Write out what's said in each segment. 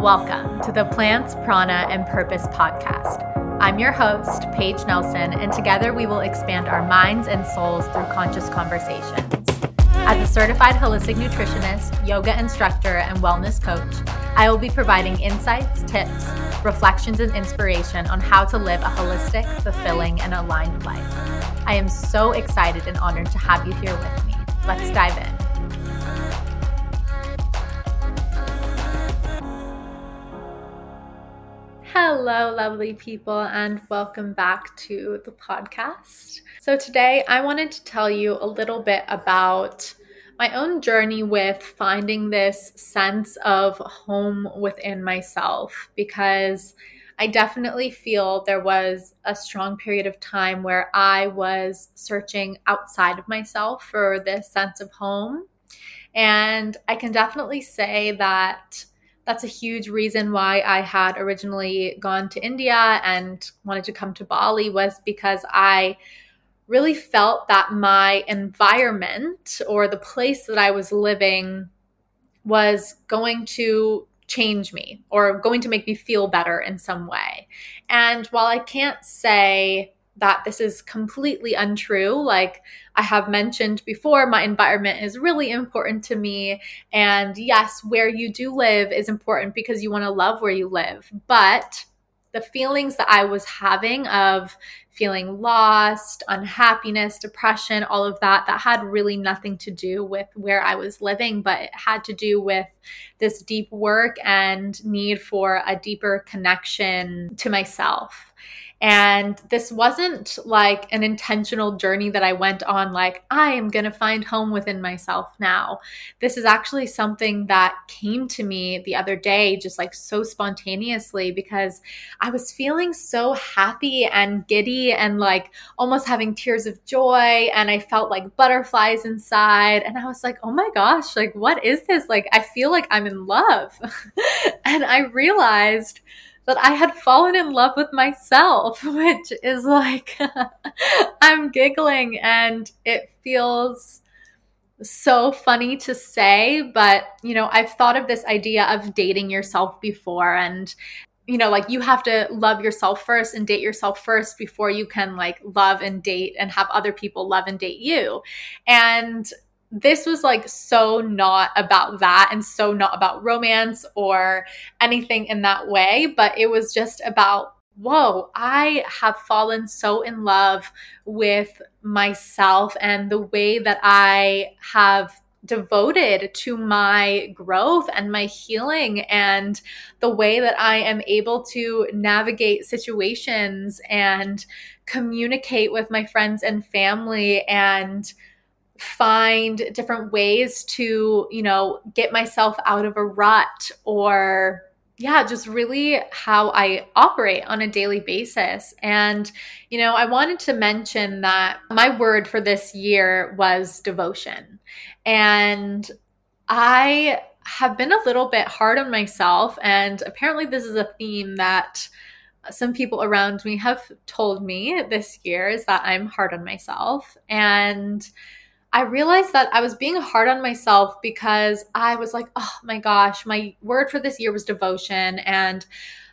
Welcome to the Plants, Prana, and Purpose podcast. I'm your host, Paige Nelson, and together we will expand our minds and souls through conscious conversations. As a certified holistic nutritionist, yoga instructor, and wellness coach, I will be providing insights, tips, reflections, and inspiration on how to live a holistic, fulfilling, and aligned life. I am so excited and honored to have you here with me. Let's dive in. Hello, lovely people, and welcome back to the podcast. So, today I wanted to tell you a little bit about my own journey with finding this sense of home within myself because I definitely feel there was a strong period of time where I was searching outside of myself for this sense of home. And I can definitely say that that's a huge reason why I had originally gone to India and wanted to come to Bali was because I really felt that my environment or the place that I was living was going to change me or going to make me feel better in some way. And while I can't say that this is completely untrue. Like I have mentioned before, my environment is really important to me. And yes, where you do live is important because you want to love where you live. But the feelings that I was having of feeling lost, unhappiness, depression, all of that, that had really nothing to do with where I was living, but it had to do with this deep work and need for a deeper connection to myself. And this wasn't like an intentional journey that I went on, like, I am going to find home within myself now. This is actually something that came to me the other day, just like so spontaneously, because I was feeling so happy and giddy and like almost having tears of joy. And I felt like butterflies inside. And I was like, oh my gosh, like, what is this? Like, I feel like I'm in love. and I realized that I had fallen in love with myself, which is like, I'm giggling and it feels so funny to say, but you know, I've thought of this idea of dating yourself before and you know, like you have to love yourself first and date yourself first before you can like love and date and have other people love and date you. And this was like so not about that and so not about romance or anything in that way, but it was just about whoa, I have fallen so in love with myself and the way that I have devoted to my growth and my healing and the way that I am able to navigate situations and communicate with my friends and family and find different ways to, you know, get myself out of a rut or yeah, just really how I operate on a daily basis. And, you know, I wanted to mention that my word for this year was devotion. And I have been a little bit hard on myself. And apparently, this is a theme that some people around me have told me this year is that I'm hard on myself. And I realized that I was being hard on myself because I was like, oh my gosh, my word for this year was devotion. And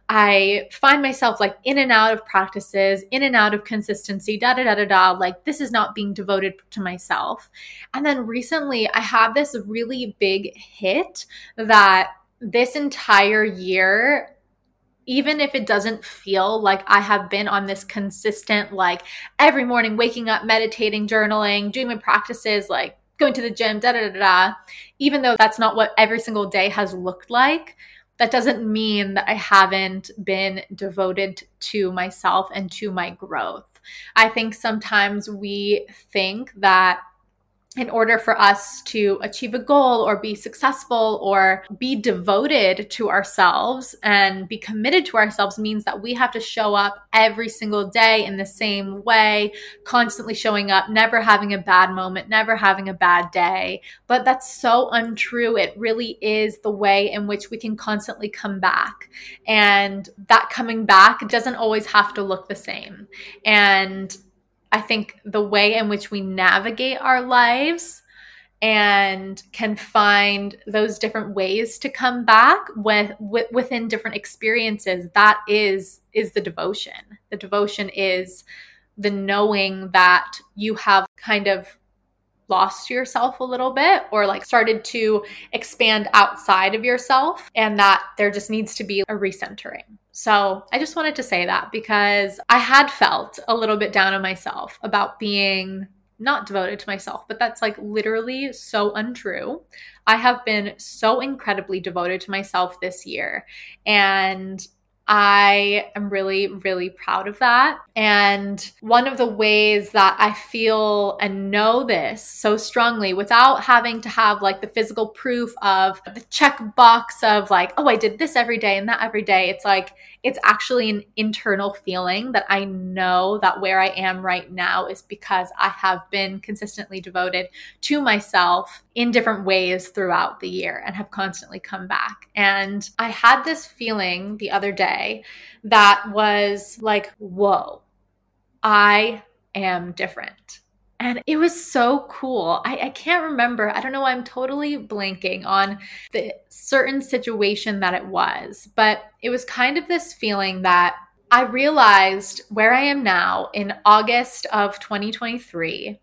I find myself like in and out of practices, in and out of consistency, da da da da da. Like, this is not being devoted to myself. And then recently, I had this really big hit that this entire year even if it doesn't feel like I have been on this consistent, like every morning waking up, meditating, journaling, doing my practices, like going to the gym, da da da da, even though that's not what every single day has looked like, that doesn't mean that I haven't been devoted to myself and to my growth. I think sometimes we think that in order for us to achieve a goal or be successful or be devoted to ourselves and be committed to ourselves means that we have to show up every single day in the same way, constantly showing up, never having a bad moment, never having a bad day. But that's so untrue. It really is the way in which we can constantly come back. And that coming back doesn't always have to look the same. And I think the way in which we navigate our lives and can find those different ways to come back with, with, within different experiences that is is the devotion the devotion is the knowing that you have kind of lost yourself a little bit or like started to expand outside of yourself and that there just needs to be a recentering. So I just wanted to say that because I had felt a little bit down on myself about being not devoted to myself, but that's like literally so untrue. I have been so incredibly devoted to myself this year. And I am really, really proud of that. And one of the ways that I feel and know this so strongly without having to have like the physical proof of the check box of like, oh, I did this every day and that every day, it's like, it's actually an internal feeling that I know that where I am right now is because I have been consistently devoted to myself in different ways throughout the year and have constantly come back. And I had this feeling the other day that was like, whoa, I am different. And it was so cool. I, I, can't remember. I don't know. I'm totally blanking on the certain situation that it was, but it was kind of this feeling that I realized where I am now in August of 2023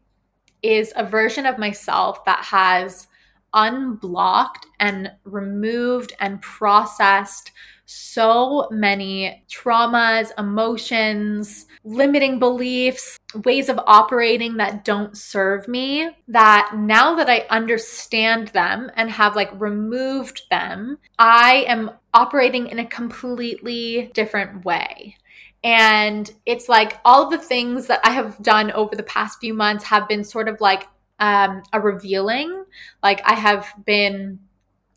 is a version of myself that has unblocked and removed and processed so many traumas, emotions, limiting beliefs, ways of operating that don't serve me. That now that I understand them and have like removed them, I am operating in a completely different way. And it's like all the things that I have done over the past few months have been sort of like um, a revealing. Like I have been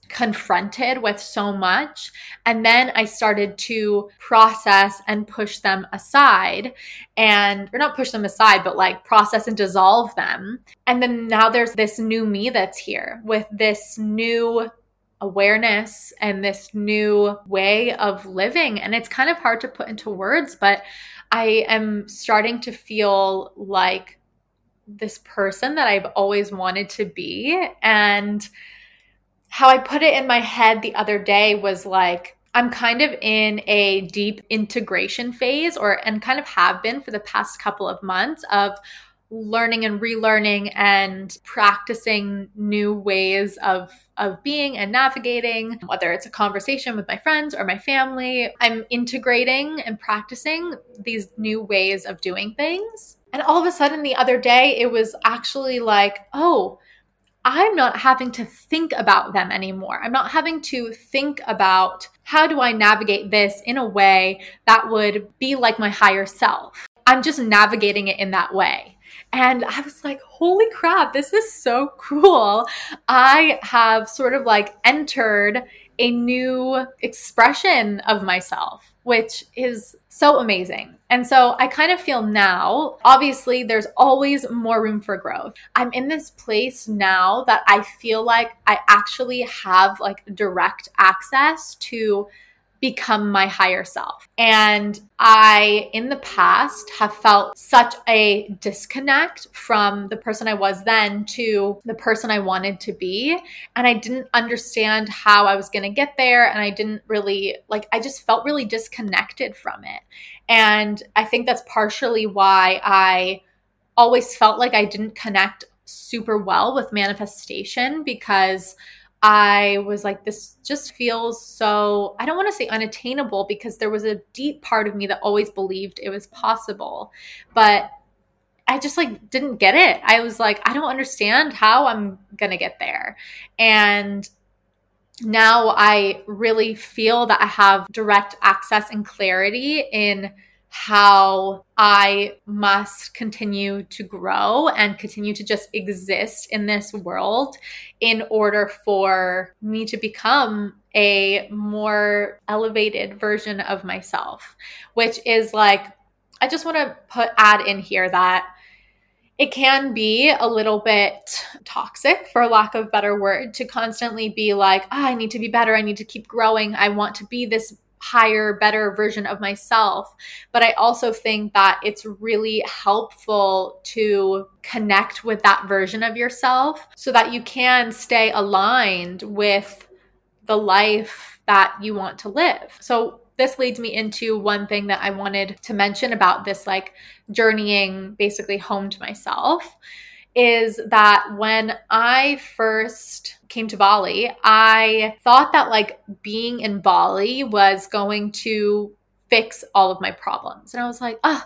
confronted with so much. And then I started to process and push them aside and, or not push them aside, but like process and dissolve them. And then now there's this new me that's here with this new awareness and this new way of living. And it's kind of hard to put into words, but I am starting to feel like this person that I've always wanted to be. And how I put it in my head the other day was like, I'm kind of in a deep integration phase, or and kind of have been for the past couple of months of learning and relearning and practicing new ways of of being and navigating whether it's a conversation with my friends or my family. I'm integrating and practicing these new ways of doing things. And all of a sudden the other day it was actually like oh I'm not having to think about them anymore. I'm not having to think about how do I navigate this in a way that would be like my higher self. I'm just navigating it in that way. And I was like, holy crap, this is so cool. I have sort of like entered a new expression of myself, which is so amazing. And so I kind of feel now, obviously, there's always more room for growth. I'm in this place now that I feel like I actually have like direct access to become my higher self. And I, in the past, have felt such a disconnect from the person I was then to the person I wanted to be. And I didn't understand how I was going to get there. And I didn't really, like, I just felt really disconnected from it. And I think that's partially why I always felt like I didn't connect super well with manifestation because I was like, this just feels so, I don't want to say unattainable because there was a deep part of me that always believed it was possible. But I just like didn't get it. I was like, I don't understand how I'm going to get there. And now I really feel that I have direct access and clarity in how I must continue to grow and continue to just exist in this world in order for me to become a more elevated version of myself, which is like, I just want to put add in here that it can be a little bit toxic for lack of better word to constantly be like oh, i need to be better. I need to keep growing. I want to be this higher, better version of myself. But I also think that it's really helpful to connect with that version of yourself so that you can stay aligned with the life that you want to live. So, this leads me into one thing that I wanted to mention about this like journeying basically home to myself is that when I first came to Bali, I thought that like being in Bali was going to fix all of my problems. And I was like, oh,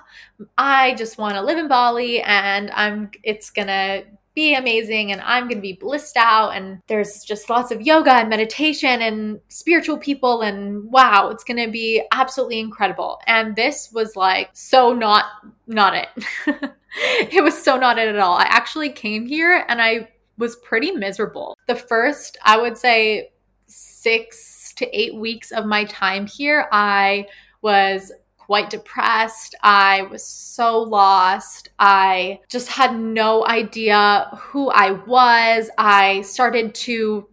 I just want to live in Bali and I'm it's gonna be amazing and I'm going to be blissed out and there's just lots of yoga and meditation and spiritual people and wow it's going to be absolutely incredible. And this was like so not not it. It was so not it at all. I actually came here and I was pretty miserable. The first I would say 6 to 8 weeks of my time here I was quite depressed. I was so lost. I just had no idea who I was. I started to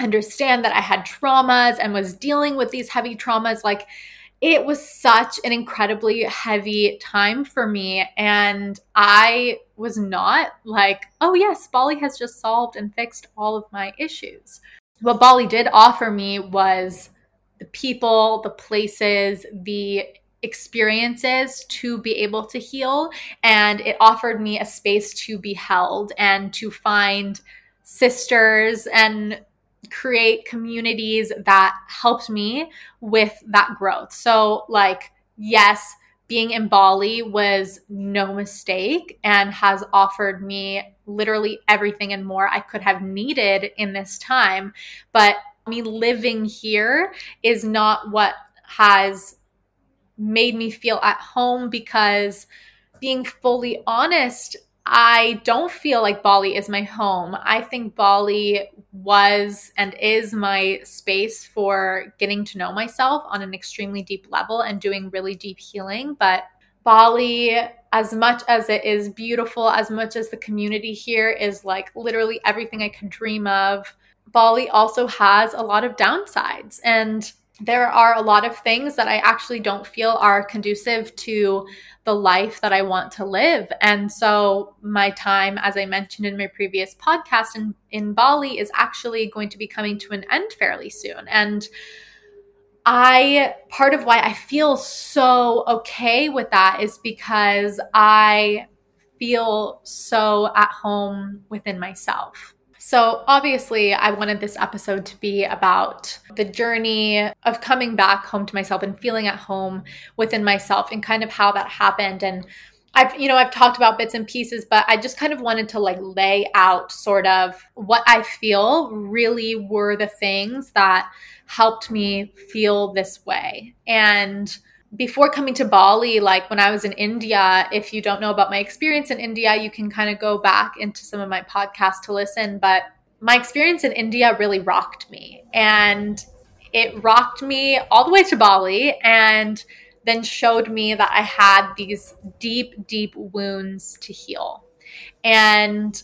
understand that I had traumas and was dealing with these heavy traumas. Like, it was such an incredibly heavy time for me. And I was not like, oh, yes, Bali has just solved and fixed all of my issues. What Bali did offer me was the people, the places, the experiences to be able to heal. And it offered me a space to be held and to find sisters and create communities that helped me with that growth. So, like, yes, being in Bali was no mistake and has offered me literally everything and more I could have needed in this time. But me living here is not what has made me feel at home because being fully honest, I don't feel like Bali is my home. I think Bali was and is my space for getting to know myself on an extremely deep level and doing really deep healing. But Bali, as much as it is beautiful, as much as the community here is like literally everything I could dream of, Bali also has a lot of downsides. And there are a lot of things that I actually don't feel are conducive to the life that I want to live. And so, my time, as I mentioned in my previous podcast in, in Bali, is actually going to be coming to an end fairly soon. And I, part of why I feel so okay with that is because I feel so at home within myself. So, obviously, I wanted this episode to be about the journey of coming back home to myself and feeling at home within myself and kind of how that happened. And I've, you know, I've talked about bits and pieces, but I just kind of wanted to like lay out sort of what I feel really were the things that helped me feel this way. And before coming to Bali, like when I was in India, if you don't know about my experience in India, you can kind of go back into some of my podcasts to listen. But my experience in India really rocked me. And it rocked me all the way to Bali and then showed me that I had these deep, deep wounds to heal. And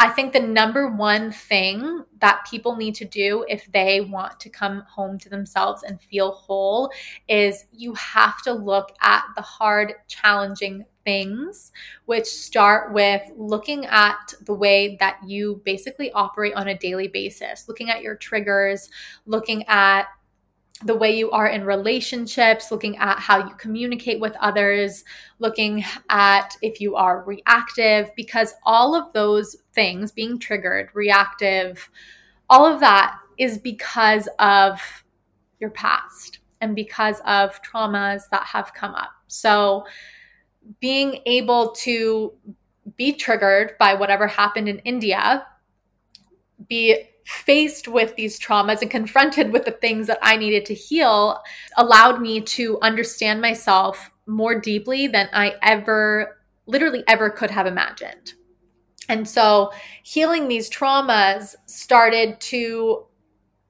I think the number one thing that people need to do if they want to come home to themselves and feel whole is you have to look at the hard, challenging things, which start with looking at the way that you basically operate on a daily basis, looking at your triggers, looking at the way you are in relationships, looking at how you communicate with others, looking at if you are reactive, because all of those things, being triggered, reactive, all of that is because of your past and because of traumas that have come up. So, being able to be triggered by whatever happened in India, be faced with these traumas and confronted with the things that I needed to heal allowed me to understand myself more deeply than I ever, literally ever could have imagined. And so healing these traumas started to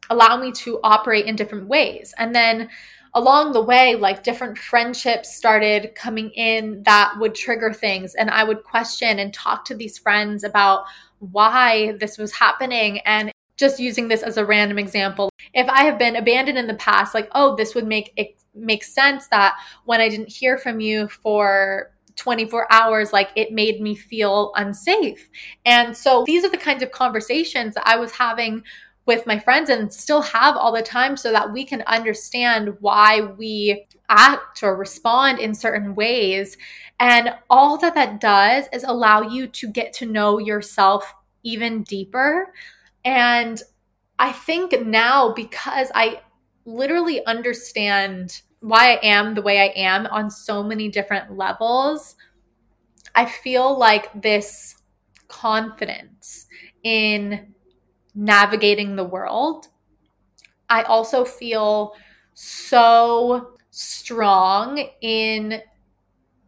allow me to operate in different ways. And then along the way, like different friendships started coming in that would trigger things. And I would question and talk to these friends about why this was happening. And just using this as a random example, if I have been abandoned in the past, like, oh, this would make it make sense that when I didn't hear from you for 24 hours, like it made me feel unsafe. And so these are the kinds of conversations that I was having with my friends and still have all the time so that we can understand why we act or respond in certain ways. And all that that does is allow you to get to know yourself even deeper. And I think now, because I literally understand why I am the way I am on so many different levels, I feel like this confidence in navigating the world. I also feel so strong in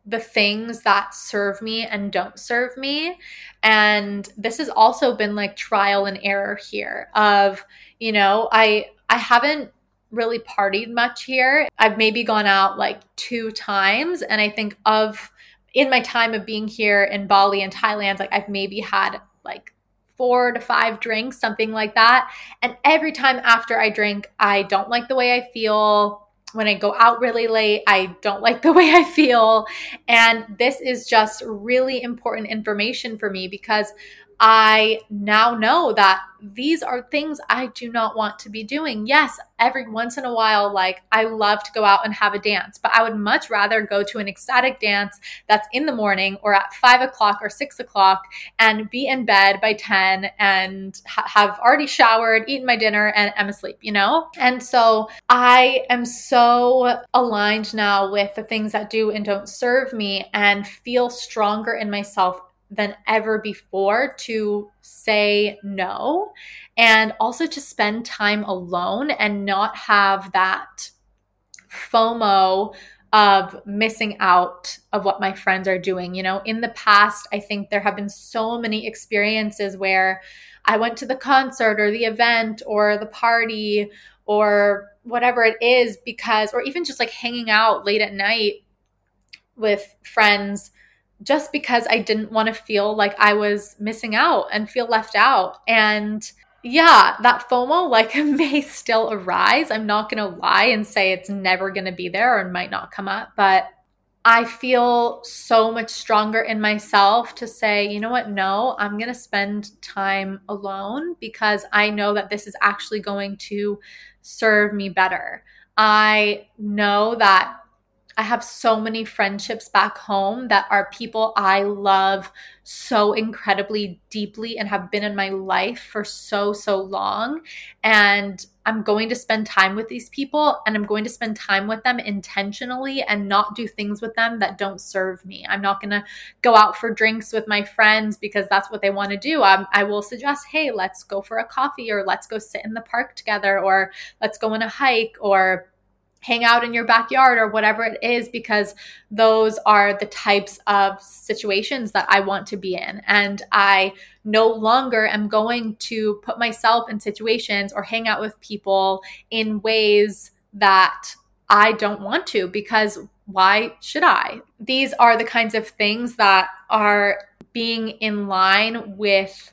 the things that serve me and don't serve me. And this has also been like trial and error here of, you know, I I haven't really partied much here. I've maybe gone out like two times and I think of in my time of being here in Bali and Thailand like I've maybe had like four to five drinks, something like that. And every time after I drink, I don't like the way I feel. When I go out really late, I don't like the way I feel. And this is just really important information for me because I now know that these are things I do not want to be doing. Yes, every once in a while, like I love to go out and have a dance, but I would much rather go to an ecstatic dance that's in the morning or at five o'clock or six o'clock and be in bed by 10 and ha- have already showered, eaten my dinner, and am asleep, you know? And so I am so aligned now with the things that do and don't serve me and feel stronger in myself than ever before to say no and also to spend time alone and not have that FOMO of missing out of what my friends are doing. You know, in the past, I think there have been so many experiences where I went to the concert or the event or the party or whatever it is because, or even just like hanging out late at night with friends just because I didn't want to feel like I was missing out and feel left out. And yeah, that FOMO like may still arise. I'm not going to lie and say it's never going to be there or might not come up, but I feel so much stronger in myself to say, you know what? No, I'm going to spend time alone because I know that this is actually going to serve me better. I know that I have so many friendships back home that are people I love so incredibly deeply and have been in my life for so, so long. And I'm going to spend time with these people and I'm going to spend time with them intentionally and not do things with them that don't serve me. I'm not going to go out for drinks with my friends because that's what they want to do. Um, I will suggest, hey, let's go for a coffee or let's go sit in the park together or let's go on a hike or hang out in your backyard or whatever it is because those are the types of situations that I want to be in and I no longer am going to put myself in situations or hang out with people in ways that I don't want to because why should I? These are the kinds of things that are being in line with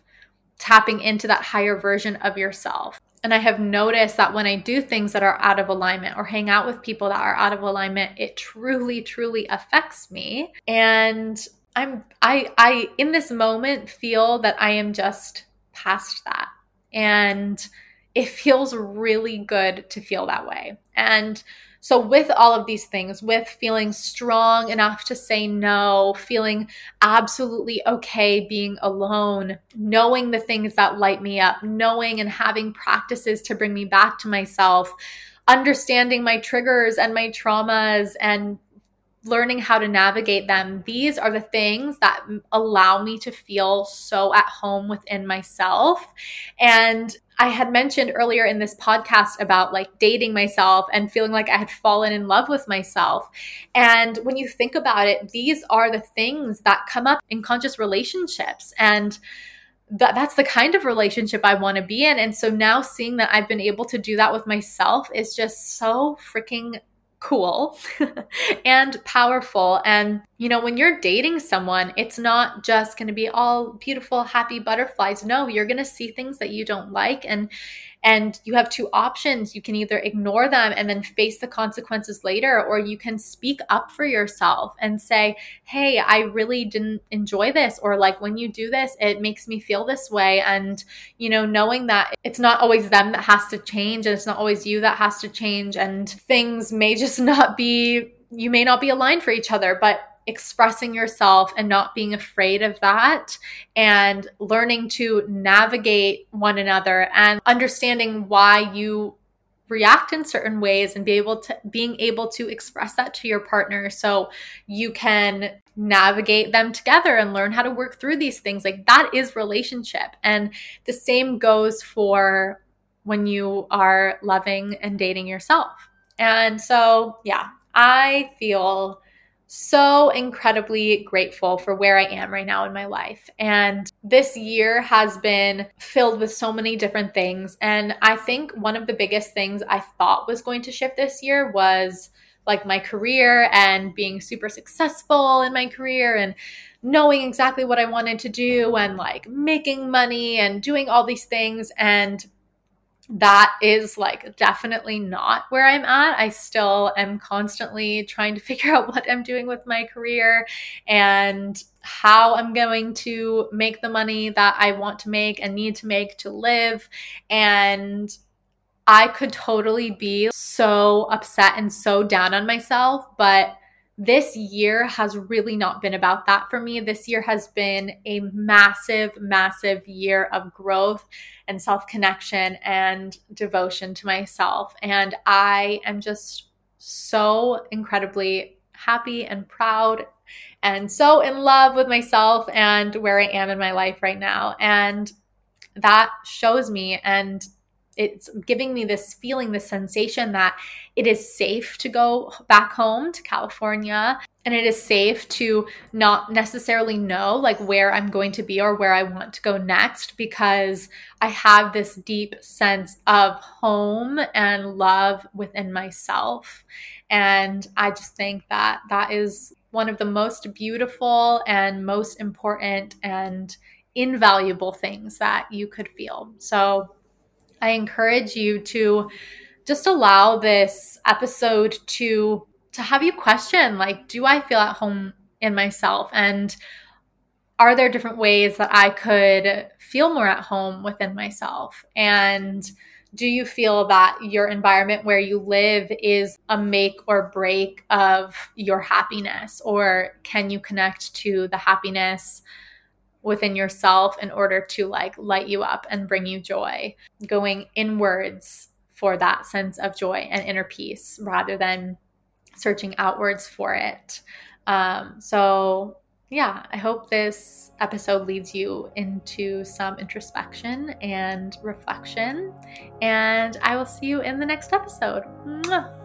tapping into that higher version of yourself. And I have noticed that when I do things that are out of alignment or hang out with people that are out of alignment, it truly, truly affects me. And I'm, I, I, in this moment, feel that I am just past that. And it feels really good to feel that way. And so, with all of these things, with feeling strong enough to say no, feeling absolutely okay being alone, knowing the things that light me up, knowing and having practices to bring me back to myself, understanding my triggers and my traumas and learning how to navigate them. These are the things that allow me to feel so at home within myself. And I had mentioned earlier in this podcast about like dating myself and feeling like I had fallen in love with myself. And when you think about it, these are the things that come up in conscious relationships. And that that's the kind of relationship I want to be in. And so now seeing that I've been able to do that with myself is just so freaking cool and powerful. And you know, when you're dating someone, it's not just going to be all beautiful, happy butterflies. No, you're going to see things that you don't like and and you have two options. You can either ignore them and then face the consequences later or you can speak up for yourself and say, "Hey, I really didn't enjoy this," or like when you do this, it makes me feel this way and, you know, knowing that it's not always them that has to change and it's not always you that has to change and things may just not be you may not be aligned for each other, but expressing yourself and not being afraid of that and learning to navigate one another and understanding why you react in certain ways and be able to being able to express that to your partner so you can navigate them together and learn how to work through these things. Like that is relationship. And the same goes for when you are loving and dating yourself. And so yeah i feel so incredibly grateful for where I am right now in my life. And this year has been filled with so many different things. And I think one of the biggest things I thought was going to shift this year was like my career and being super successful in my career and knowing exactly what I wanted to do and like making money and doing all these things. And that is like definitely not where I'm at. I still am constantly trying to figure out what I'm doing with my career and how I'm going to make the money that I want to make and need to make to live. And I could totally be so upset and so down on myself, but this year has really not been about that for me. This year has been a massive, massive year of growth and self connection and devotion to myself. And I am just so incredibly happy and proud and so in love with myself and where I am in my life right now. And that shows me and it's giving me this feeling, this sensation that it is safe to go back home to California and it is safe to not necessarily know like where I'm going to be or where I want to go next because I have this deep sense of home and love within myself. And I just think that that is one of the most beautiful and most important and invaluable things that you could feel. So, I encourage you to just allow this episode to to have you question like do I feel at home in myself? And are there different ways that I could feel more at home within myself? And do you feel that your environment where you live is a make or break of your happiness? Or can you connect to the happiness within yourself in order to like light you up and bring you joy, going inwards for that sense of joy and inner peace rather than searching outwards for it. Um, so, yeah, I hope this episode leads you into some introspection and reflection. And I will see you in the next episode. Mwah.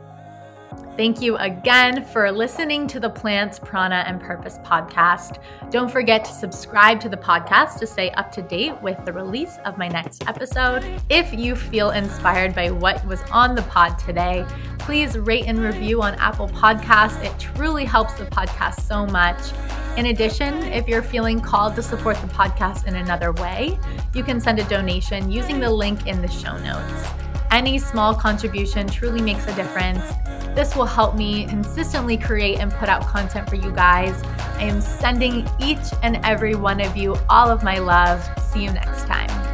Thank you again for listening to the Plants, Prana, and Purpose podcast. Don't forget to subscribe to the podcast to stay up to date with the release of my next episode. If you feel inspired by what was on the pod today, please rate and review on Apple Podcasts. It truly helps the podcast so much. In addition, if you're feeling called to support the podcast in another way, you can send a donation using the link in the show notes. Any small contribution truly makes a difference. This will help me consistently create and put out content for you guys. I am sending each and every one of you all of my love. See you next time.